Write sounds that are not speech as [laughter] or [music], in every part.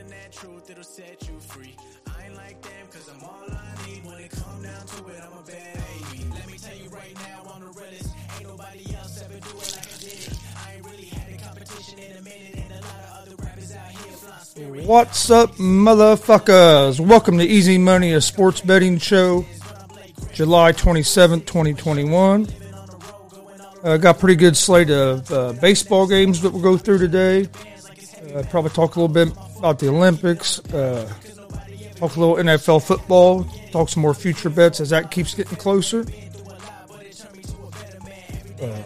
Telling that truth, it'll set you free. I ain't like them, cause I'm all I need. When it come down to it, I'm a bad baby. Let me tell you right now, I'm the realest. Ain't nobody else ever do it like I did. I ain't really had a competition in a minute, and a lot of other rappers out here flying spirit. What's up, motherfuckers? Welcome to Easy Money, a sports betting show. July 27th, 2021. Uh, got a pretty good slate of uh, baseball games that we'll go through today. Uh, probably talk a little bit about the Olympics. Uh, talk a little NFL football. Talk some more future bets as that keeps getting closer. Uh,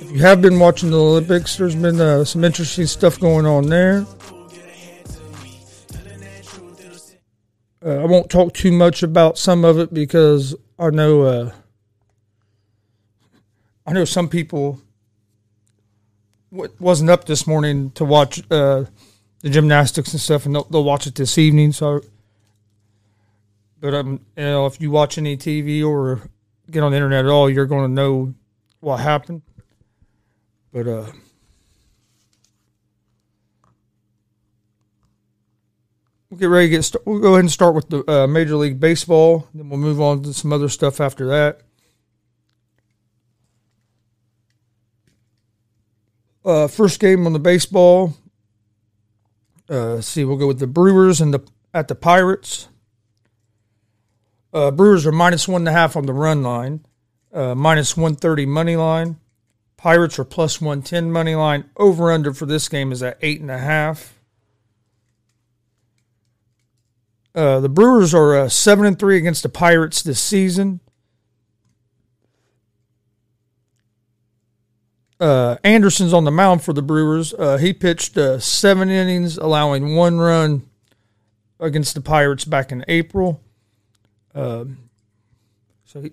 if you have been watching the Olympics, there's been uh, some interesting stuff going on there. Uh, I won't talk too much about some of it because I know uh, I know some people wasn't up this morning to watch uh, the gymnastics and stuff, and they'll, they'll watch it this evening. So, but um, you know, if you watch any TV or get on the internet at all, you're going to know what happened. But uh, we'll get ready to get. St- we'll go ahead and start with the uh, Major League Baseball. Then we'll move on to some other stuff after that. Uh, first game on the baseball. Uh, see, we'll go with the Brewers and the at the Pirates. Uh, Brewers are minus one and a half on the run line, uh, minus one thirty money line. Pirates are plus 110 money line. Over under for this game is at 8.5. Uh, the Brewers are uh, 7 and 3 against the Pirates this season. Uh, Anderson's on the mound for the Brewers. Uh, he pitched uh, seven innings, allowing one run against the Pirates back in April. Um, so he,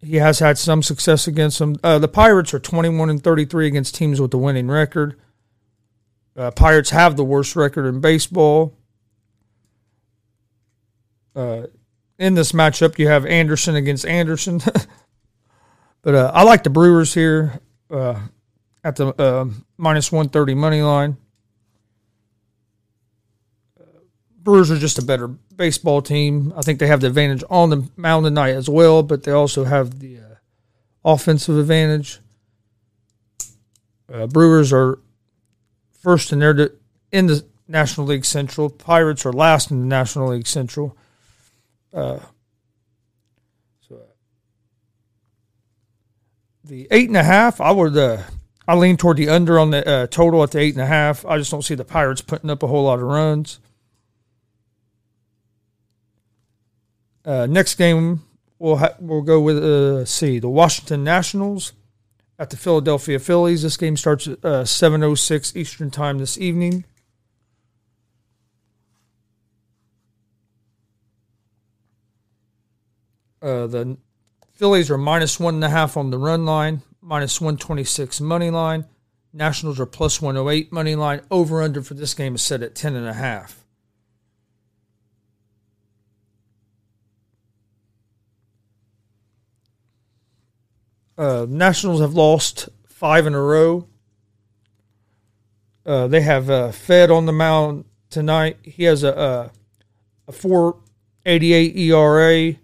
he has had some success against them. The Pirates are 21 and 33 against teams with a winning record. Pirates have the worst record in baseball. Uh, in this matchup, you have Anderson against Anderson. [laughs] but uh, I like the Brewers here uh, at the uh, minus 130 money line. Brewers are just a better baseball team. I think they have the advantage on the mound tonight as well, but they also have the uh, offensive advantage. Uh, Brewers are first in their in the National League Central. Pirates are last in the National League Central. Uh, so the eight and a half, I would uh, I lean toward the under on the uh, total at the eight and a half. I just don't see the Pirates putting up a whole lot of runs. Uh, next game, we'll ha- we'll go with uh, see the Washington Nationals at the Philadelphia Phillies. This game starts at uh, seven oh six Eastern time this evening. Uh, the Phillies are minus one and a half on the run line, minus one twenty six money line. Nationals are plus one oh eight money line. Over under for this game is set at ten and a half. Uh, Nationals have lost five in a row. Uh, they have uh, Fedde on the mound tonight. He has a a, a eighty eight ERA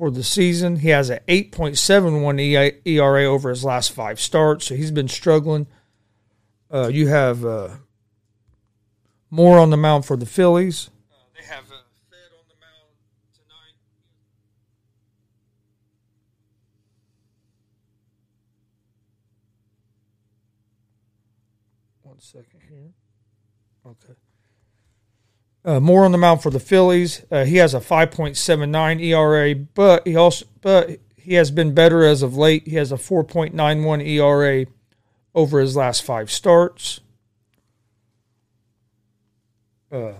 for the season. He has an eight point seven one ERA over his last five starts, so he's been struggling. Uh, you have uh, Moore on the mound for the Phillies. they have Fedde on the mound tonight. One second here. Okay. Uh, Moore on the mound for the Phillies. Uh, he has a 5.79 ERA, but he also but he has been better as of late. He has a 4.91 ERA over his last five starts. Uh,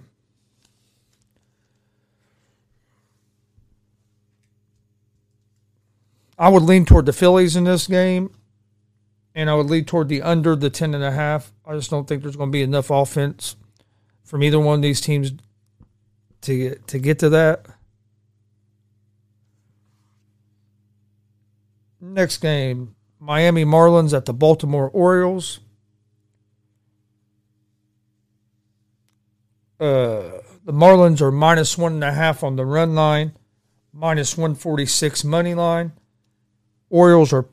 I would lean toward the Phillies in this game, and I would lean toward the under the ten and a half. I just don't think there's going to be enough offense from either one of these teams to get, to get to that. next game, Miami Marlins at the Baltimore Orioles. Uh, the Marlins are minus one and a half on the run line, minus 146 money line. Orioles are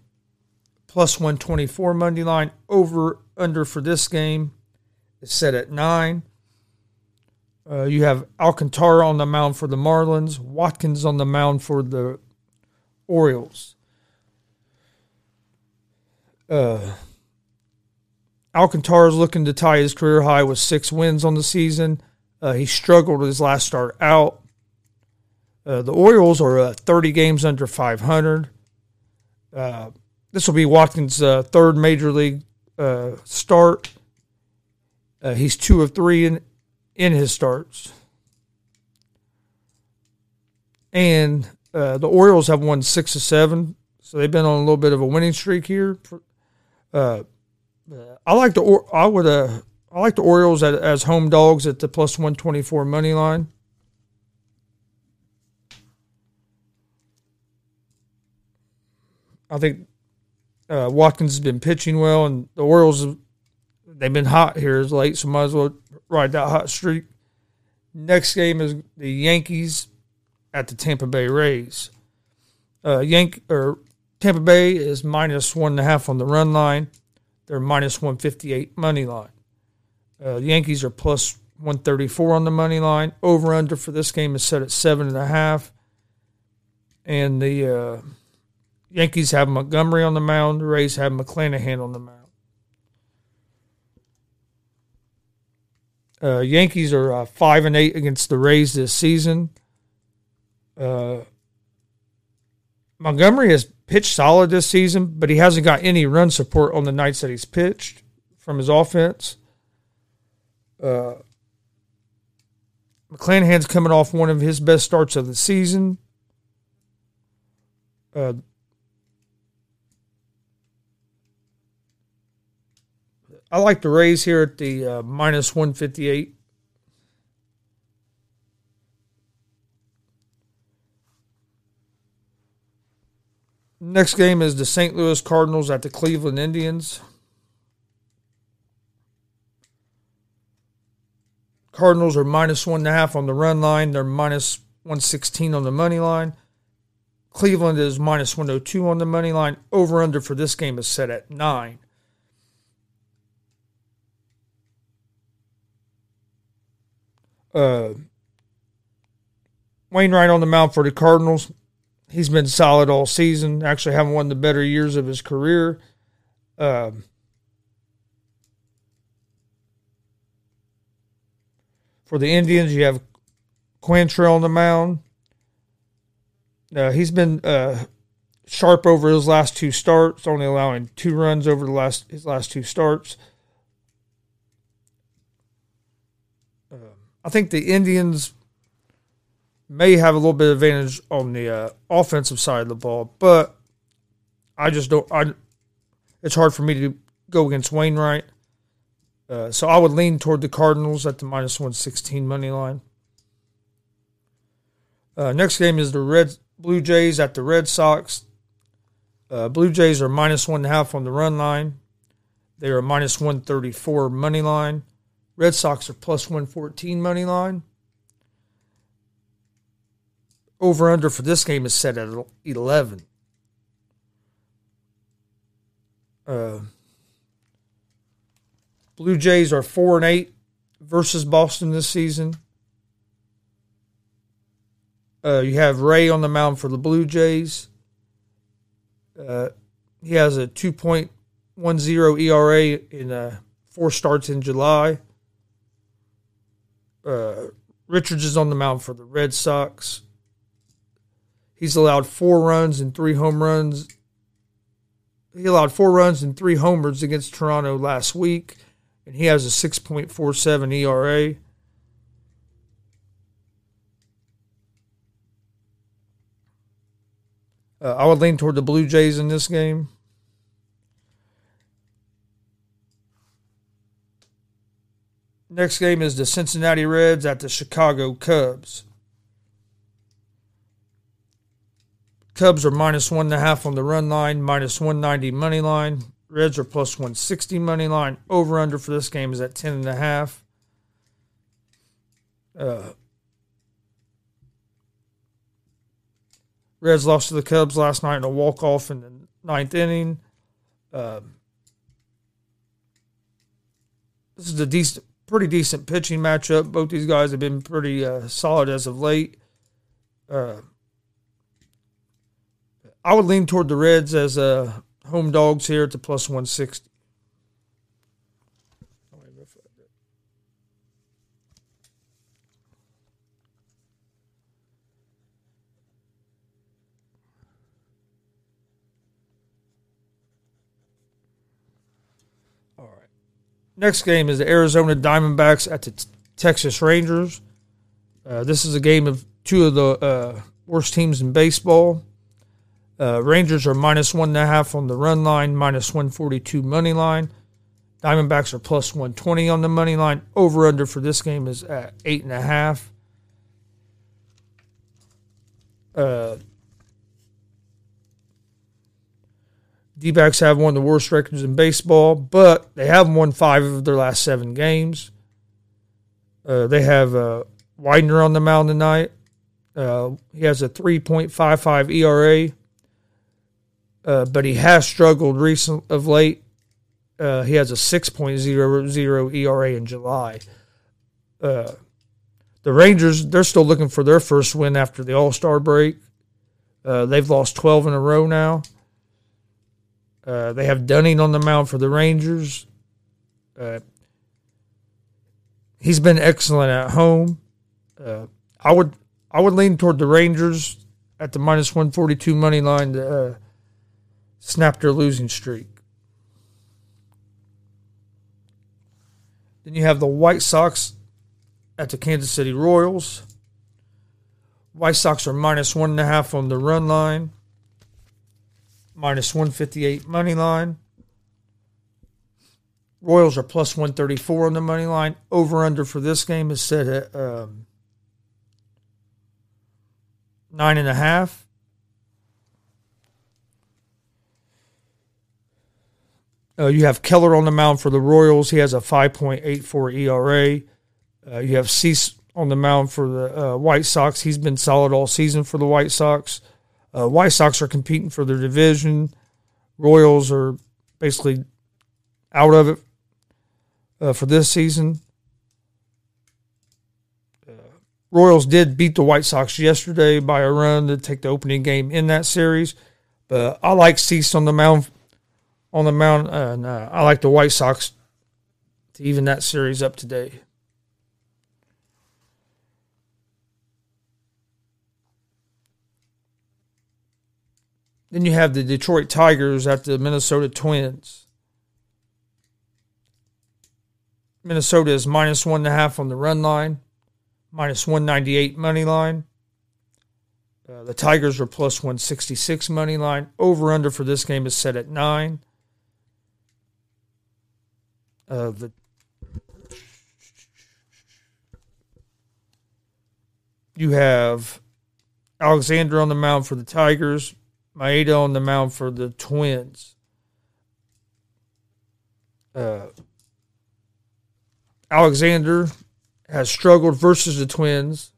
plus 124 money line. Over under for this game is set at nine. Uh, you have Alcantara on the mound for the Marlins, Watkins on the mound for the Orioles. Uh, Alcantara is looking to tie his career high with six wins on the season. Uh, he struggled his last start out. Uh, the Orioles are uh, 30 games under 500. Uh, this will be Watkins' third major league start. he's two of three in in his starts. And uh, the Orioles have won six of seven, so they've been on a little bit of a winning streak here. Uh, I like the I would uh, I like the Orioles as, as home dogs at the plus one twenty four money line. I think uh, Watkins has been pitching well, and the Orioles they've been hot here as late, so might as well ride that hot streak. Next game is the Yankees at the Tampa Bay Rays. Uh, Yank or Tampa Bay is minus one and a half on the run line. They're minus one fifty eight money line. Uh, the Yankees are plus one thirty four on the money line. Over under for this game is set at seven and a half. And the uh, Yankees have Montgomery on the mound. The Rays have McClanahan on the mound. Uh, Yankees are uh, five and eight against the Rays this season. Uh, Montgomery has pitched solid this season, but he hasn't got any run support on the nights that he's pitched from his offense. Uh, McClanahan's coming off one of his best starts of the season. Uh, I like the Rays here at the uh, minus 158. Next game is the St. Louis Cardinals at the Cleveland Indians. Cardinals are minus one and a half on the run line. They're minus 116 on the money line. Cleveland is minus 102 on the money line. Over under for this game is set at nine. Uh, Wainwright on the mound for the Cardinals. He's been solid all season. Actually, having one of the better years of his career. Uh, for the Indians, you have Quantrill on the mound. Uh, he's been uh, sharp over his last two starts, only allowing two runs over the last his last two starts. I think the Indians may have a little bit of advantage on the uh, offensive side of the ball, but I just don't. I it's hard for me to go against Wainwright. Uh, so I would lean toward the Cardinals at the minus one sixteen money line. Uh, next game is the Red Blue Jays at the Red Sox. Uh, Blue Jays are minus one and a half on the run line. They are minus one thirty four money line. Red Sox are plus 114 money line. Over under for this game is set at 11. Uh, Blue Jays are 4 and 8 versus Boston this season. Uh, you have Ray on the mound for the Blue Jays. Uh, he has a 2.10 ERA in uh, four starts in July uh, Richards is on the mound for the Red Sox. He's allowed four runs and three home runs. He allowed four runs and three homers against Toronto last week, and he has a 6.47 ERA. Uh, I would lean toward the Blue Jays in this game. Next game is the Cincinnati Reds at the Chicago Cubs. Cubs are minus one and a half on the run line, minus 190 money line. Reds are plus 160 money line. Over under for this game is at 10 and a half. Uh, Reds lost to the Cubs last night in a walk off in the ninth inning. Um, this is a decent, pretty decent pitching matchup. Both these guys have been pretty uh, solid as of late. Uh, I would lean toward the Reds as uh, home dogs here at the plus 160. Next game is the Arizona Diamondbacks at the t- Texas Rangers. Uh, this is a game of two of the uh, worst teams in baseball. Uh, Rangers are minus one and a half on the run line, minus 142 money line. Diamondbacks are plus 120 on the money line. Over under for this game is at eight and a half. Uh, D backs have one of the worst records in baseball, but they have won five of their last seven games. Uh, they have uh, Widener on the mound tonight. Uh, he has a 3.55 ERA, uh, but he has struggled recent of late. Uh, he has a 6.00 ERA in July. Uh, the Rangers, they're still looking for their first win after the All Star break. they've lost 12 in a row now. Uh, they have Dunning on the mound for the Rangers. Uh, he's been excellent at home. Uh, I would I would lean toward the Rangers at the minus one forty two money line to uh, snap their losing streak. Then you have the White Sox at the Kansas City Royals. White Sox are minus one and a half on the run line minus 158 money line. Royals are plus 134 on the money line. Over under for this game is set at um, nine and a half. Uh, you have Keller on the mound for the Royals. He has a 5.84 ERA. Uh, you have Cease on the mound for the uh, White Sox. He's been solid all season for the White Sox. Uh, White Sox are competing for their division. Royals are basically out of it uh, for this season. Uh, Royals did beat the White Sox yesterday by a run to take the opening game in that series, but I like Cease on the mound. On the mound, and uh, I like the White Sox to even that series up today. Then you have the Detroit Tigers at the Minnesota Twins. Minnesota is minus one and a half on the run line, minus 198 money line. Uh, the Tigers are plus 166 money line. Over under for this game is set at nine. Uh, the you have Alexander on the mound for the Tigers, Maeda on the mound for the Twins. Uh, Alexander has struggled versus the Twins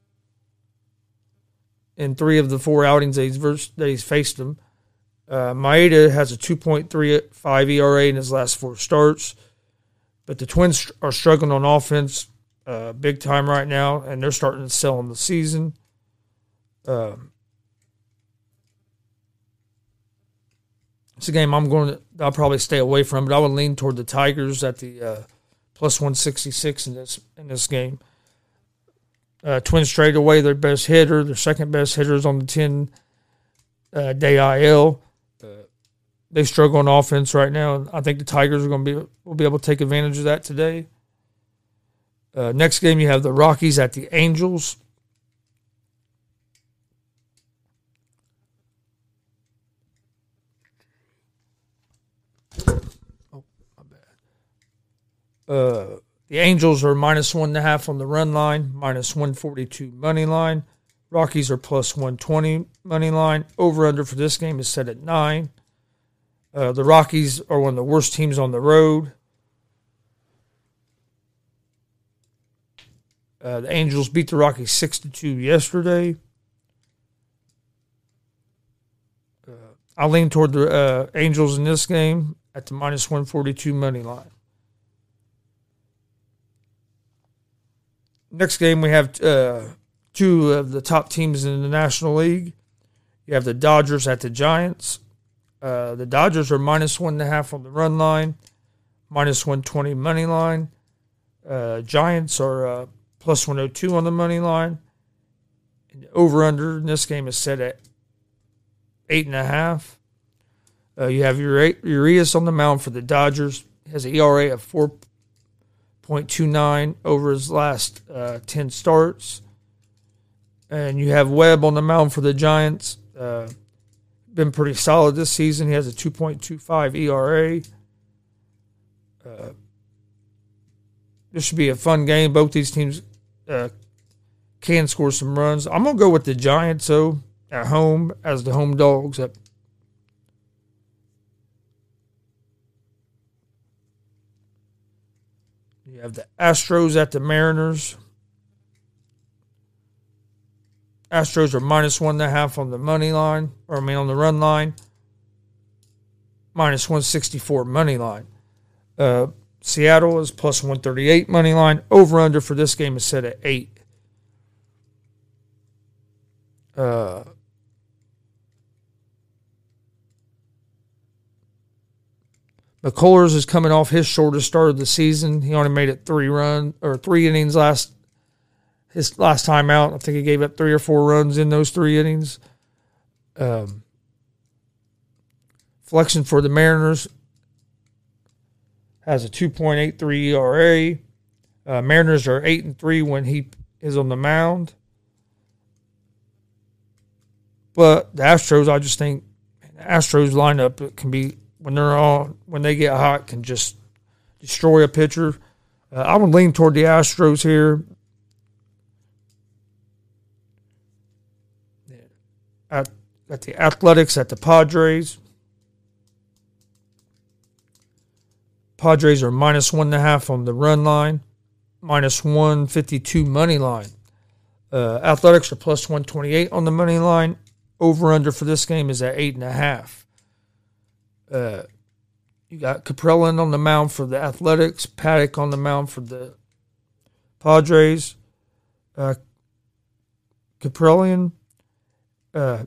in three of the four outings that he's, vers- that he's faced them. Uh, Maeda has a 2.35 ERA in his last four starts, but the Twins are struggling on offense uh, big time right now, and they're starting to sell in the season. Um, It's a game I'm going to. I'll probably stay away from, but I would lean toward the Tigers at the uh, plus 166 in this in this game. Uh, Twins trade away their best hitter, their second best hitters on the 10 uh, day IL. Uh, they struggle on offense right now, and I think the Tigers are going to be will be able to take advantage of that today. Uh, next game, you have the Rockies at the Angels. Uh, the Angels are minus one and a half on the run line, minus 142 money line. Rockies are plus 120 money line. Over under for this game is set at nine. Uh, the Rockies are one of the worst teams on the road. Uh, the Angels beat the Rockies six to two yesterday. Uh, I lean toward the uh, Angels in this game at the minus one forty two money line. Next game we have uh, two of the top teams in the National League. You have the Dodgers at the Giants. Uh, the Dodgers are minus one and a half on the run line, minus one twenty money line. Uh, Giants are uh, plus 102 on the money line. And over under in this game is set at eight and a half. Uh, you have Urias on the mound for the Dodgers. He has an ERA of 4.29 over his last uh, 10 starts. And you have Webb on the mound for the Giants. Uh, been pretty solid this season. He has a 2.25 ERA. Uh, this should be a fun game. Both these teams uh, can score some runs. I'm gonna go with the Giants though at home as the home dogs. At, you have the Astros at the Mariners. Astros are minus one and a half on the money line, or I mean on the run line. Minus one sixty four money line. Uh, Seattle is plus 138 money line. Over under for this game is set at 8. Uh, McCullers is coming off his shortest start of the season. He only made it three run or three innings last his last time out. I think he gave up three or four runs in those three innings. Um, Flexen for the Mariners has a 2.83 ERA. Uh, Mariners are eight and three when he is on the mound. But the Astros, I just think the Astros lineup can be when they're on when they get hot can just destroy a pitcher. Uh, I would lean toward the Astros here. At, at the Athletics, at the Padres. Padres are minus one and a half on the run line, minus 152 money line. Uh, Athletics are plus 128 on the money line. Over under for this game is at eight and a half. Uh, you got Kaprielian on the mound for the Athletics, Paddock on the mound for the Padres. Uh, Kaprielian uh,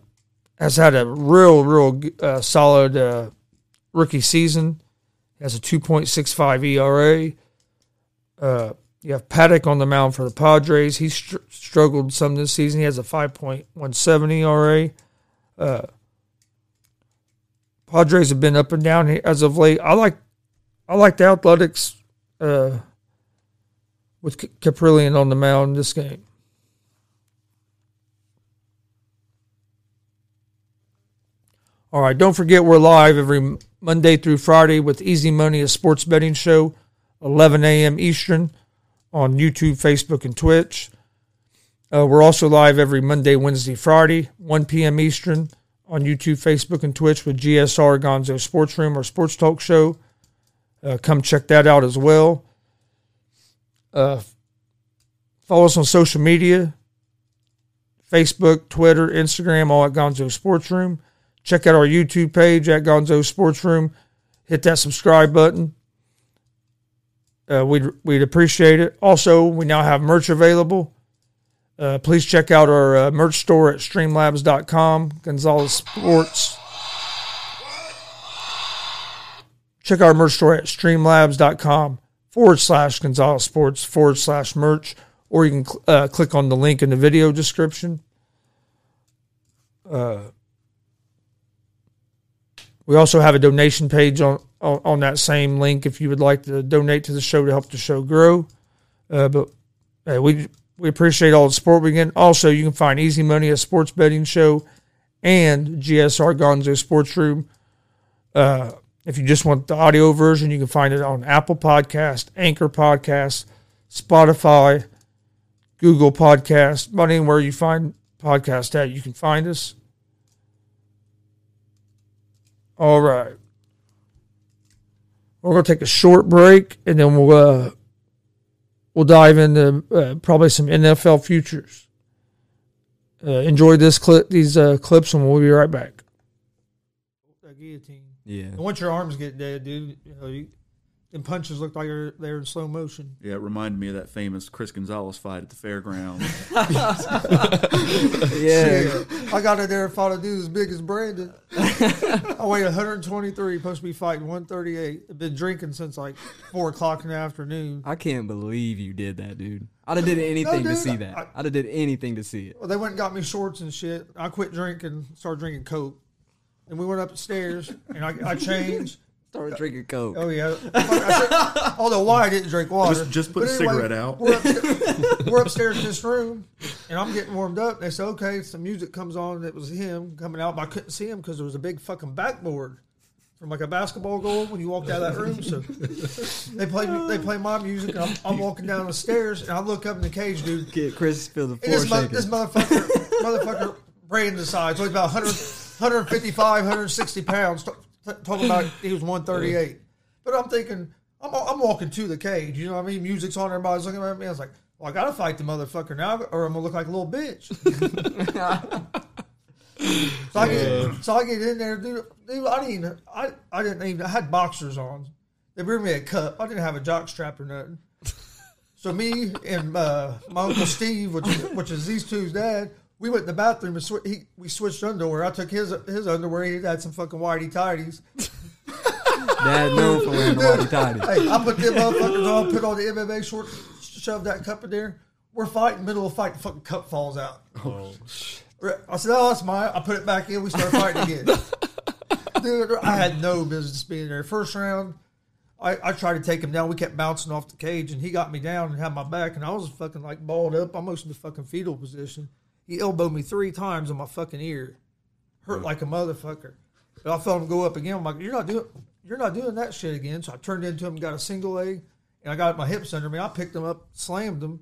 has had a real, real uh, solid uh, rookie season has a 2.65 ERA. Uh, you have Paddock on the mound for the Padres. He str- struggled some this season. He has a 5.17 ERA. Padres have been up and down as of late. I like, I like the Athletics uh, with Kaprielian on the mound in this game. All right, don't forget we're live every Monday through Friday with Easy Money, a sports betting show, 11 a.m. Eastern on YouTube, Facebook, and Twitch. Uh, we're also live every Monday, Wednesday, Friday, 1 p.m. Eastern on YouTube, Facebook, and Twitch with GSR Gonzo Sports Room or Sports Talk Show. Uh, come check that out as well. Uh, follow us on social media Facebook, Twitter, Instagram, all at Gonzo Sports Room. Check out our YouTube page at Gonzo Sports Room. Hit that subscribe button. Uh, we'd, we'd appreciate it. Also, we now have merch available. Uh, please check out our uh, merch store at streamlabs.com, Gonzalez Sports. Check our merch store at streamlabs.com forward slash Gonzalez Sports forward slash merch, or you can uh, click on the link in the video description. Uh, we also have a donation page on, on, on that same link if you would like to donate to the show to help the show grow. Uh, but uh, we we appreciate all the support we get. Also, you can find Easy Money, a sports betting show, and GSR Gonzo Sports Room. Uh, if you just want the audio version, you can find it on Apple Podcast, Anchor Podcast, Spotify, Google Podcast, about anywhere you find podcast at, you can find us. All right. We're going to take a short break and then we'll uh, we'll dive into uh, probably some NFL futures. Uh, enjoy this clip, these uh, clips, and we'll be right back. That guillotine. Yeah. And once your arms get dead, dude, you know, you, them punches look like they're, they're in slow motion. Yeah, it reminded me of that famous Chris Gonzalez fight at the fairgrounds. [laughs] Yeah. I got in there and fought a dude as big as Brandon. I weighed 123, supposed to be fighting 138. I've been drinking since like 4 o'clock in the afternoon. I can't believe you did that, dude. I'd have did anything to dude, see that. I- I'd have did anything to see it. Well, they went and got me shorts and shit. I quit drinking, started drinking Coke. And we went upstairs and I, I changed. Started uh, drinking coke. Oh, yeah. I said- although why I didn't drink water. Just- just put But a cigarette out. We're, upstairs, we're upstairs in this room and I'm getting warmed up. They said, okay, some music comes on. And it was him coming out, but I couldn't see him because there was a big fucking backboard from like a basketball goal when you walked out of that room. So they play they play my music. And I'm, I'm walking down the stairs and I look up in the cage, dude. Get Chris feel the And floor this, mo- shaking. this motherfucker, motherfucker, Brandon size, so he's about 100, 155, 160 pounds. T- talking about he was 138. But I'm thinking, I'm, I'm walking to the cage. You know what I mean? Music's on, everybody's looking at me. I was like, well, I got to fight the motherfucker now, or I'm going to look like a little bitch. [laughs] so, I get, so I get in there, dude. dude I didn't even, I, I didn't even, I had boxers on. They bring me a cup. I didn't have a jock strap or nothing. [laughs] So me and uh, my uncle Steve, which is, which is these two's dad, we went in the bathroom and sw- he, we switched underwear. I took his his underwear. He had some fucking whitey tighties. [laughs] Dad known for wearing the whitey tighty. Hey, I put them motherfuckers on, put on the MMA shorts, shoved that cup in there. We're fighting, middle of fight, the fucking cup falls out. Oh, I said, "Oh, that's mine." I put it back in. We start fighting again. [laughs] Dude, I had no business being there. First round, I, I tried to take him down. We kept bouncing off the cage, and he got me down and had my back, and I was fucking like balled up, almost in the fucking fetal position. He elbowed me three times in my fucking ear, hurt like a motherfucker. But I felt him go up again. I'm like, "You're not doing, you're not doing that shit again." So I turned into him, got a single leg, and I got my hips under me. I picked him up, slammed him,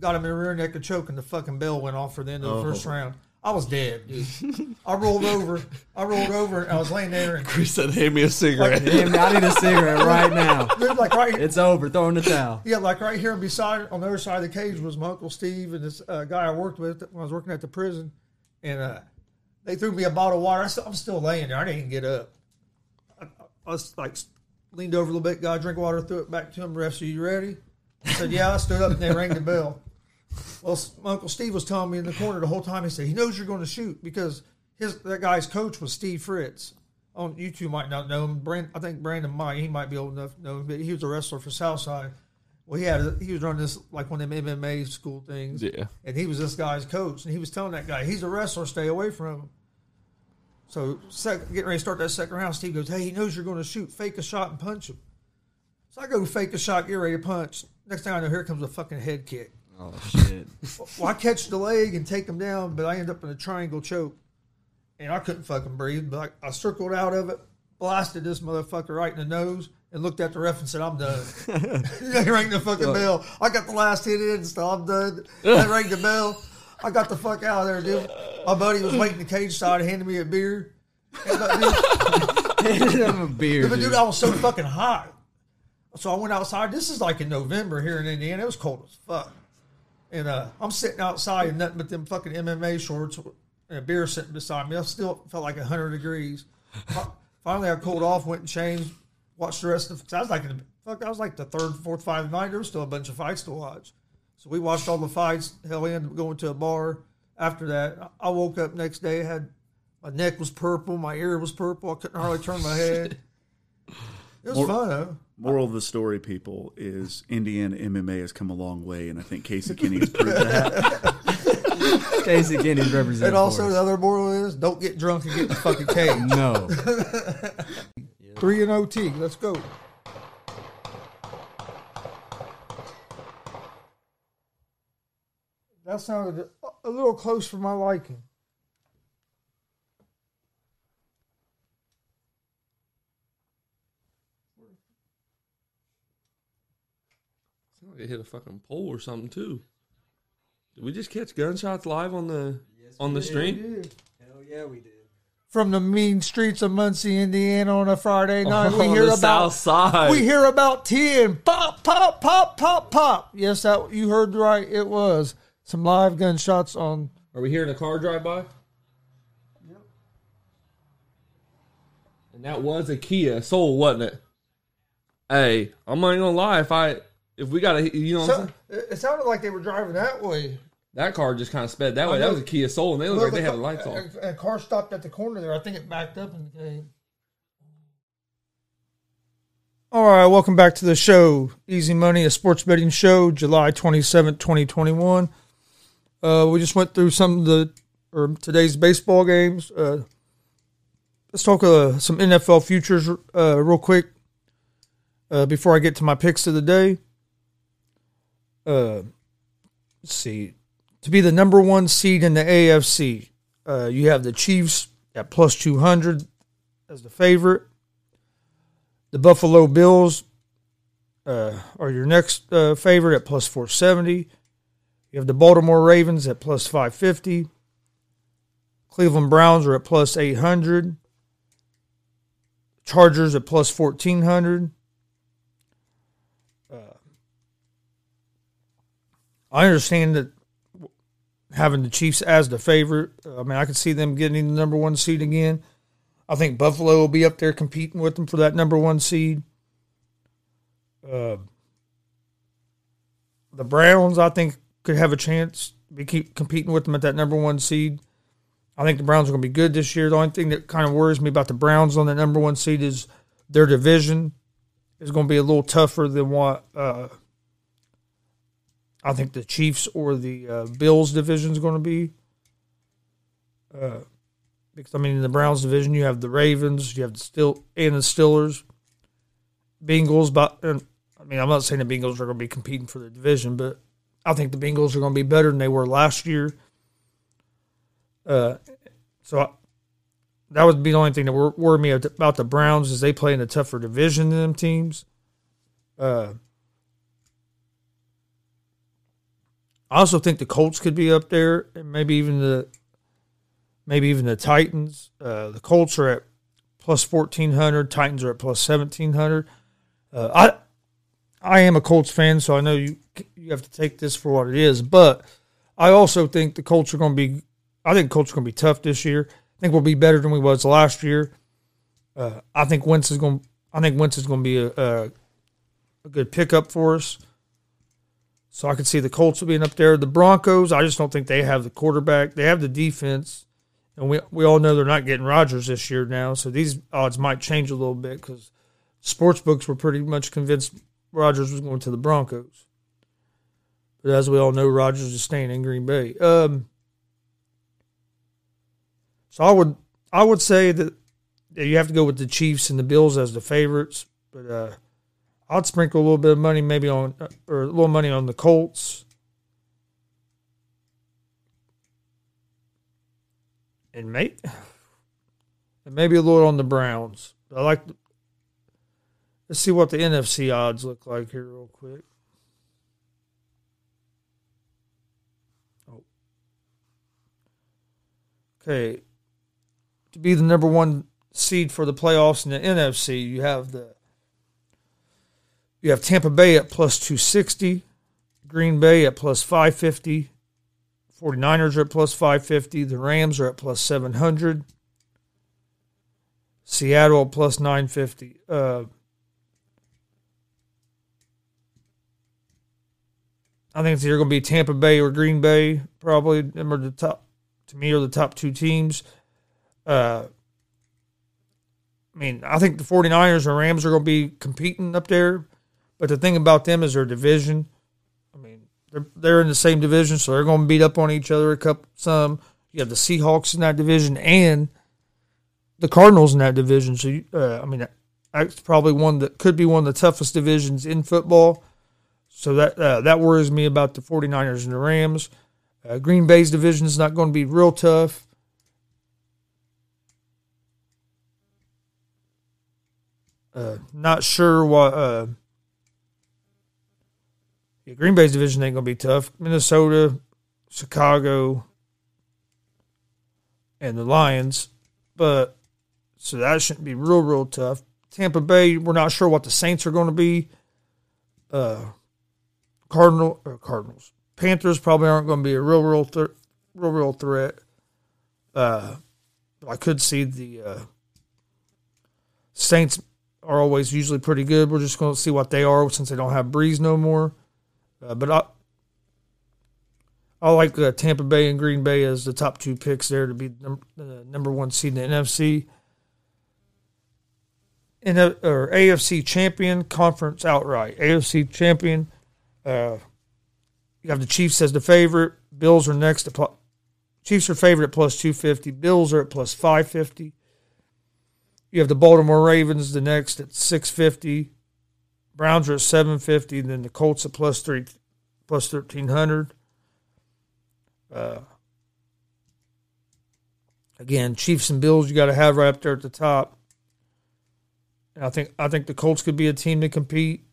got him in the rear neck and choke, and the fucking bell went off for the end of the oh. first round. I was dead, dude. I rolled over. I rolled over, I was laying there, and Chris said, "Hand me a cigarette." Damn, I need a cigarette right now. [laughs] dude, like right, It's over. Throwing the towel. yeah, like right here beside on the other side of the cage was my uncle Steve and this uh, guy I worked with when I was working at the prison, and uh, they threw me a bottle of water. I still, I'm still laying there. I didn't even get up. I, I was like leaned over a little bit, got a drink of water, threw it back to him. Ref, are you ready? I said, yeah. I stood up and they rang the bell. Well, my uncle Steve was telling me in the corner the whole time. He said he knows you're going to shoot because his that guy's coach was Steve Fritz. Oh, you two might not know him. Brand, I think Brandon might. He might be old enough to know him, but he was a wrestler for Southside. Well, he had a, he was running this like one of them MMA school things, Yeah. and he was this guy's coach, and he was telling that guy he's a wrestler, stay away from him. So, sec, getting ready to start that second round, Steve goes, "Hey, he knows you're going to shoot. Fake a shot and punch him." So I go fake a shot, get ready to punch. Next thing I know, here comes a fucking head kick. Oh shit. [laughs] Well, I catch the leg and take him down, but I end up in a triangle choke, and I couldn't fucking breathe. But I, I circled out of it, blasted this motherfucker right in the nose, and looked at the ref and said, "I'm done." [laughs] they rang the fucking bell. I got the last hit in, so I'm done. They rang the bell. I got the fuck out of there, dude. My buddy was waiting the cage side, handing me a beer. And, uh, [laughs] Handed him a beer. but dude, dude. I was so fucking hot. So I went outside. This is like in November here in Indiana. It was cold as fuck. And uh, I'm sitting outside in nothing but them fucking MMA shorts and a beer sitting beside me. I still felt like 100 degrees. Finally, I cooled off, went and changed, watched the rest of. Cause I was like, in the- fuck, I was like the third, fourth, five night. There was still a bunch of fights to watch. So we watched all the fights. Hell, we ended up going to a bar. After that, I woke up next day. Had my neck was purple, my ear was purple. I couldn't hardly turn my [laughs] head. It was More- fun, though. Moral of the story, people, is Indiana MMA has come a long way, and I think Casey Kenney has proved that. [laughs] Casey Kenney's representing. And also, the other moral is don't get drunk and get in the fucking cage. [laughs] no. [laughs] Three and OT. Let's go. That sounded a- a little close for my liking. Sounded hit a fucking pole or something too. Did we just catch gunshots live on the? Yes, on the stream. Hell yeah, we did. From the mean streets of Muncie, Indiana, on a Friday [laughs] night, we hear the about south side. we hear about ten pop, pop, pop, pop, pop. Yes, that you heard right. It was some live gunshots on. Are we hearing a car drive by? Yep. And that was a Kia Soul, wasn't it? Hey, I'm not gonna lie. If I if we got a you know what I'm So, saying? it sounded like they were driving that way. that car just kind of sped that way. That was a Kia Soul, and they look like they had the lights on. A, a car stopped at the corner there. I think it backed up and came. All right, welcome back to the show. Easy Money, a sports betting show, July 27th, 2021. Uh, we just went through some of the or today's baseball games. Uh, let's talk uh, some NFL futures uh, real quick uh, before I get to my picks of the day. Uh, let's see. To be the number one seed in the AFC, uh, you have the Chiefs at plus 200 as the favorite. The Buffalo Bills uh, are your next uh, favorite at plus 470. You have the Baltimore Ravens at plus 550. Cleveland Browns are at plus 800. Chargers at plus 1400. I understand that having the Chiefs as the favorite, I mean, I could see them getting the number one seed again. I think Buffalo will be up there competing with them for that number one seed. Uh, the Browns, I think, could have a chance to be keep competing with them at that number one seed. I think the Browns are going to be good this year. The only thing that kind of worries me about the Browns on the number one seed is their division is going to be a little tougher than what uh, I think the Chiefs or the uh, Bills division is going to be. Uh, because I mean, in the Browns division, you have the Ravens, you have the still and the Steelers, Bengals. But and, I mean, I'm not saying the Bengals are going to be competing for the division, but I think the Bengals are going to be better than they were last year. Uh, so I, that would be the only thing that wor- worried me about the Browns is they play in a tougher division than them teams. Uh, I also think the Colts could be up there, and maybe even the maybe even the Titans. Uh, the Colts are at plus fourteen hundred. Titans are at plus seventeen hundred. Uh, I I am a Colts fan, so I know you you have to take this for what it is. But I also think the Colts are going to be. I think Colts are going to be tough this year. I think we'll be better than we was last year. Uh, I think Wentz is going. I think Wentz is going to be a, a a good pickup for us. So I could see the Colts being up there. The Broncos, I just don't think they have the quarterback. They have the defense, and we we all know they're not getting Rodgers this year now. So these odds might change a little bit because sports books were pretty much convinced Rodgers was going to the Broncos. But as we all know, Rodgers is staying in Green Bay. Um, so I would I would say that you have to go with the Chiefs and the Bills as the favorites, but uh, I'd sprinkle a little bit of money maybe on uh, or a little money on the Colts. And may, [sighs] and maybe a little on the Browns. I like. Let's see what the NFC odds look like here, real quick. Oh. Okay. To be the number one seed for the playoffs in the NFC, you have the you have Tampa Bay at plus 260, Green Bay at plus 550, 49ers are at plus 550, the Rams are at plus 700, Seattle at plus 950. Uh, I think it's either going to be Tampa Bay or Green Bay. Probably them are the top. To me, are the top two teams. Uh, I mean, I think the 49ers and Rams are going to be competing up there. But the thing about them is their division. I mean, they're they're in the same division, so they're going to beat up on each other a couple. Some you have the Seahawks in that division and the Cardinals in that division. So uh, I mean, that's probably one that could be one of the toughest divisions in football. So that uh, that worries me about the 49ers and the Rams. Uh, Green Bay's division is not going to be real tough. Uh, not sure what. Uh, yeah, Green Bay's division ain't gonna be tough. Minnesota, Chicago, and the Lions, but so that shouldn't be real, real tough. Tampa Bay, we're not sure what the Saints are going to be. Uh, Cardinal or Cardinals, Panthers probably aren't going to be a real, real, th- real, real threat. Uh, I could see the uh, Saints are always usually pretty good. We're just going to see what they are since they don't have Brees no more. Uh, but I, I like uh, Tampa Bay and Green Bay as the top two picks there to be the number, number one seed in the NFC. In a, or AFC champion conference outright. AFC champion. Uh, you have the Chiefs as the favorite. Bills are next. Pl- Chiefs are favorite at plus two fifty. Bills are at plus five fifty. You have the Baltimore Ravens the next at six fifty. Browns are at seven fifty. Then the Colts at plus three, plus thirteen hundred. Uh, again, Chiefs and Bills you got to have right up there at the top. And I think I think the Colts could be a team to compete,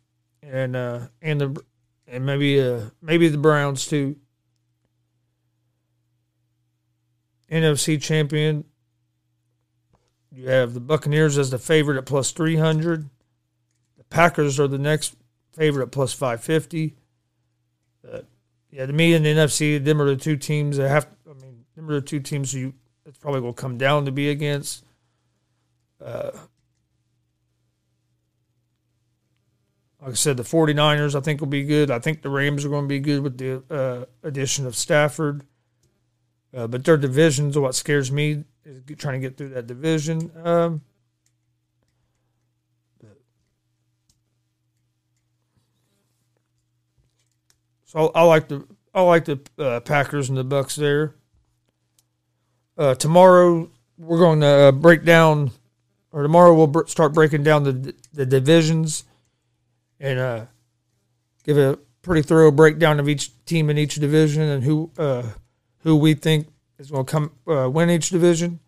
and uh, and the and maybe uh, maybe the Browns too. NFC champion. You have the Buccaneers as the favorite at plus three hundred. Packers are the next favorite plus five fifty. Uh, yeah, to me in the NFC, them are the two teams that have. I mean, them are the two teams you. It's probably will come down to be against. Uh, like I said, the 49ers I think will be good. I think the Rams are going to be good with the uh, addition of Stafford. Uh, but their divisions what scares me is trying to get through that division. Um, so I, like the I like the uh, Packers and the Bucs there. Uh, tomorrow we're going to uh, break down, or tomorrow we'll br- start breaking down the the divisions, and uh, give a pretty thorough breakdown of each team in each division and who uh, who we think is going to come uh, win each division.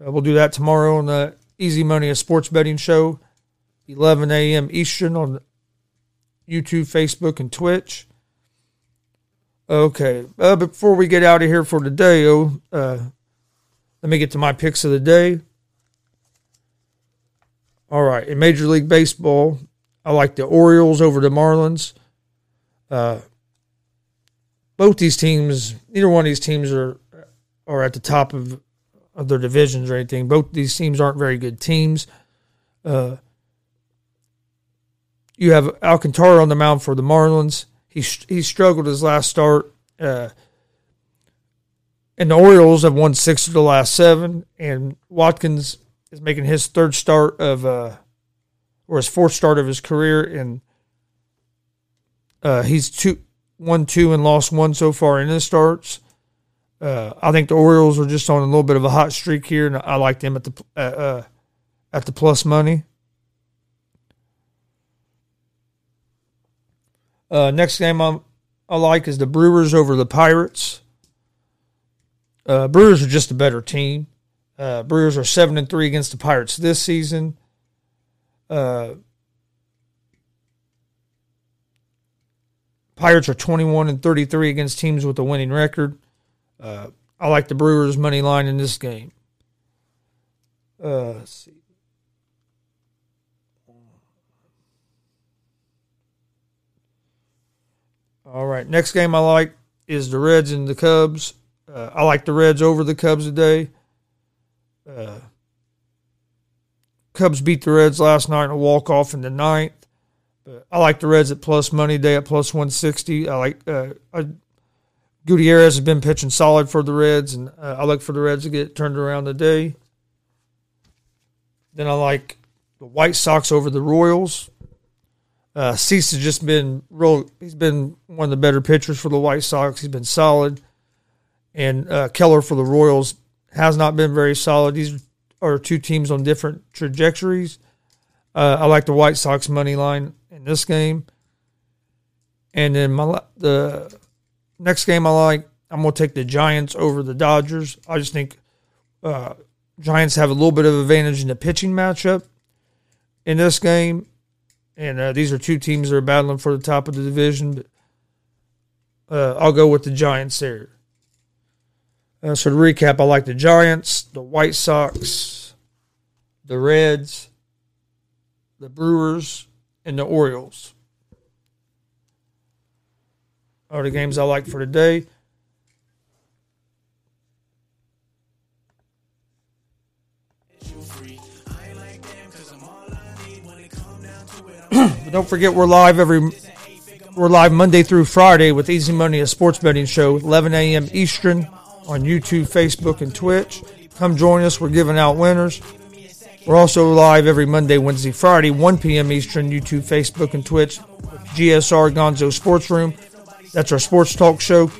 We'll do that tomorrow on the Easy Money, a sports betting show, 11 a.m. Eastern on YouTube, Facebook, and Twitch. Okay, uh, before we get out of here for today, oh, uh, let me get to my picks of the day. All right, in Major League Baseball, I like the Orioles over the Marlins. Uh, both these teams, neither one of these teams are are at the top of of their divisions or anything. Both these teams aren't very good teams. Uh, you have Alcantara on the mound for the Marlins. He he struggled his last start, uh, and the Orioles have won six of the last seven. And Watkins is making his third start of, uh, or his fourth start of his career, and uh, he's two won two and lost one so far in his starts. Uh, I think the Orioles are just on a little bit of a hot streak here, and I like them at the uh, uh, at the plus money. Uh, next game I'm, I like is the Brewers over the Pirates. Uh, Brewers are just a better team. Uh, Brewers are seven and three against the Pirates this season. Pirates are twenty one and thirty three against teams with a winning record. Uh, I like the Brewers money line in this game. Uh, let's see. All right, next game I like is the Reds and the Cubs. Uh, I like the Reds over the Cubs today. Uh, Cubs beat the Reds last night in a walk off in the ninth. But I like the Reds at plus money day at plus one sixty. I like uh, I, Gutierrez has been pitching solid for the Reds, and uh, I look for the Reds to get turned around today. Then I like the White Sox over the Royals. Uh, Cease has just been real. He's been one of the better pitchers for the White Sox. He's been solid, and uh, Keller for the Royals has not been very solid. These are two teams on different trajectories. Uh, I like the White Sox money line in this game, and then my the next game I like, I'm going to take the Giants over the Dodgers. I just think uh, Giants have a little bit of advantage in the pitching matchup in this game. And uh, these are two teams that are battling for the top of the division. But uh, I'll go with the Giants there. Uh, so to recap, I like the Giants, the White Sox, the Reds, the Brewers, and the Orioles. Are the games I like for today. [clears throat] don't forget we're live every we're live Monday through Friday with Easy Money, a sports betting show, 11 a.m. Eastern on YouTube, Facebook, and Twitch. Come join us. We're giving out winners. We're also live every Monday, Wednesday, Friday, 1 p.m. Eastern, YouTube, Facebook, and Twitch. GSR Gonzo Sports Room. That's our sports talk show.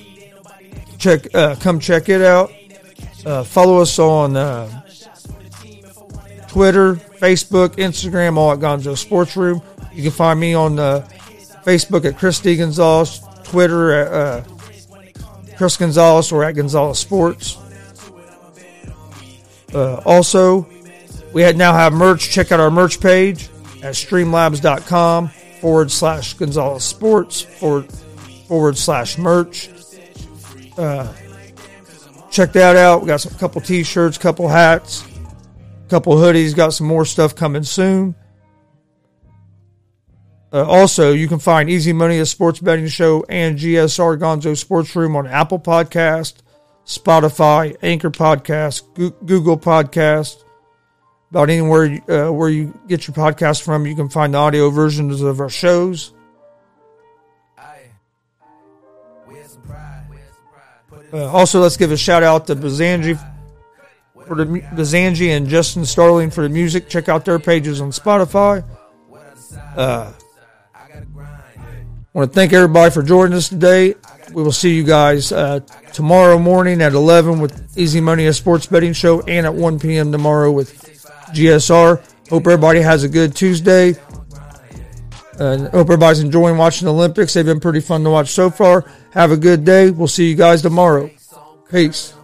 Check, uh, come check it out. Uh, follow us on uh, Twitter, Facebook, Instagram, all at Gonzo Sports Room. You can find me on uh, Facebook at Chris D. Gonzalez, Twitter at uh, Chris Gonzalez or at Gonzalez Sports. Uh, also, we now have merch. Check out our merch page at streamlabs.com forward slash Gonzalez Sports forward, forward slash merch. Uh, check that out. We got some couple t-shirts, couple hats, couple hoodies. Got some more stuff coming soon. Uh, also, you can find Easy Money, a sports betting show, and GSR Gonzo Sports Room on Apple Podcast, Spotify, Anchor Podcast, Google Podcast. About anywhere uh, where you get your podcast from, you can find the audio versions of our shows. Uh, also, let's give a shout out to Bazanji for the Bazanji and Justin Starling for the music. Check out their pages on Spotify. Uh, want to thank everybody for joining us today. We will see you guys uh, tomorrow morning at 11 with Easy Money, a sports betting show, and at 1 p.m. tomorrow with GSR. Hope everybody has a good Tuesday. And hope everybody's enjoying watching the Olympics. They've been pretty fun to watch so far. Have a good day. We'll see you guys tomorrow. Peace.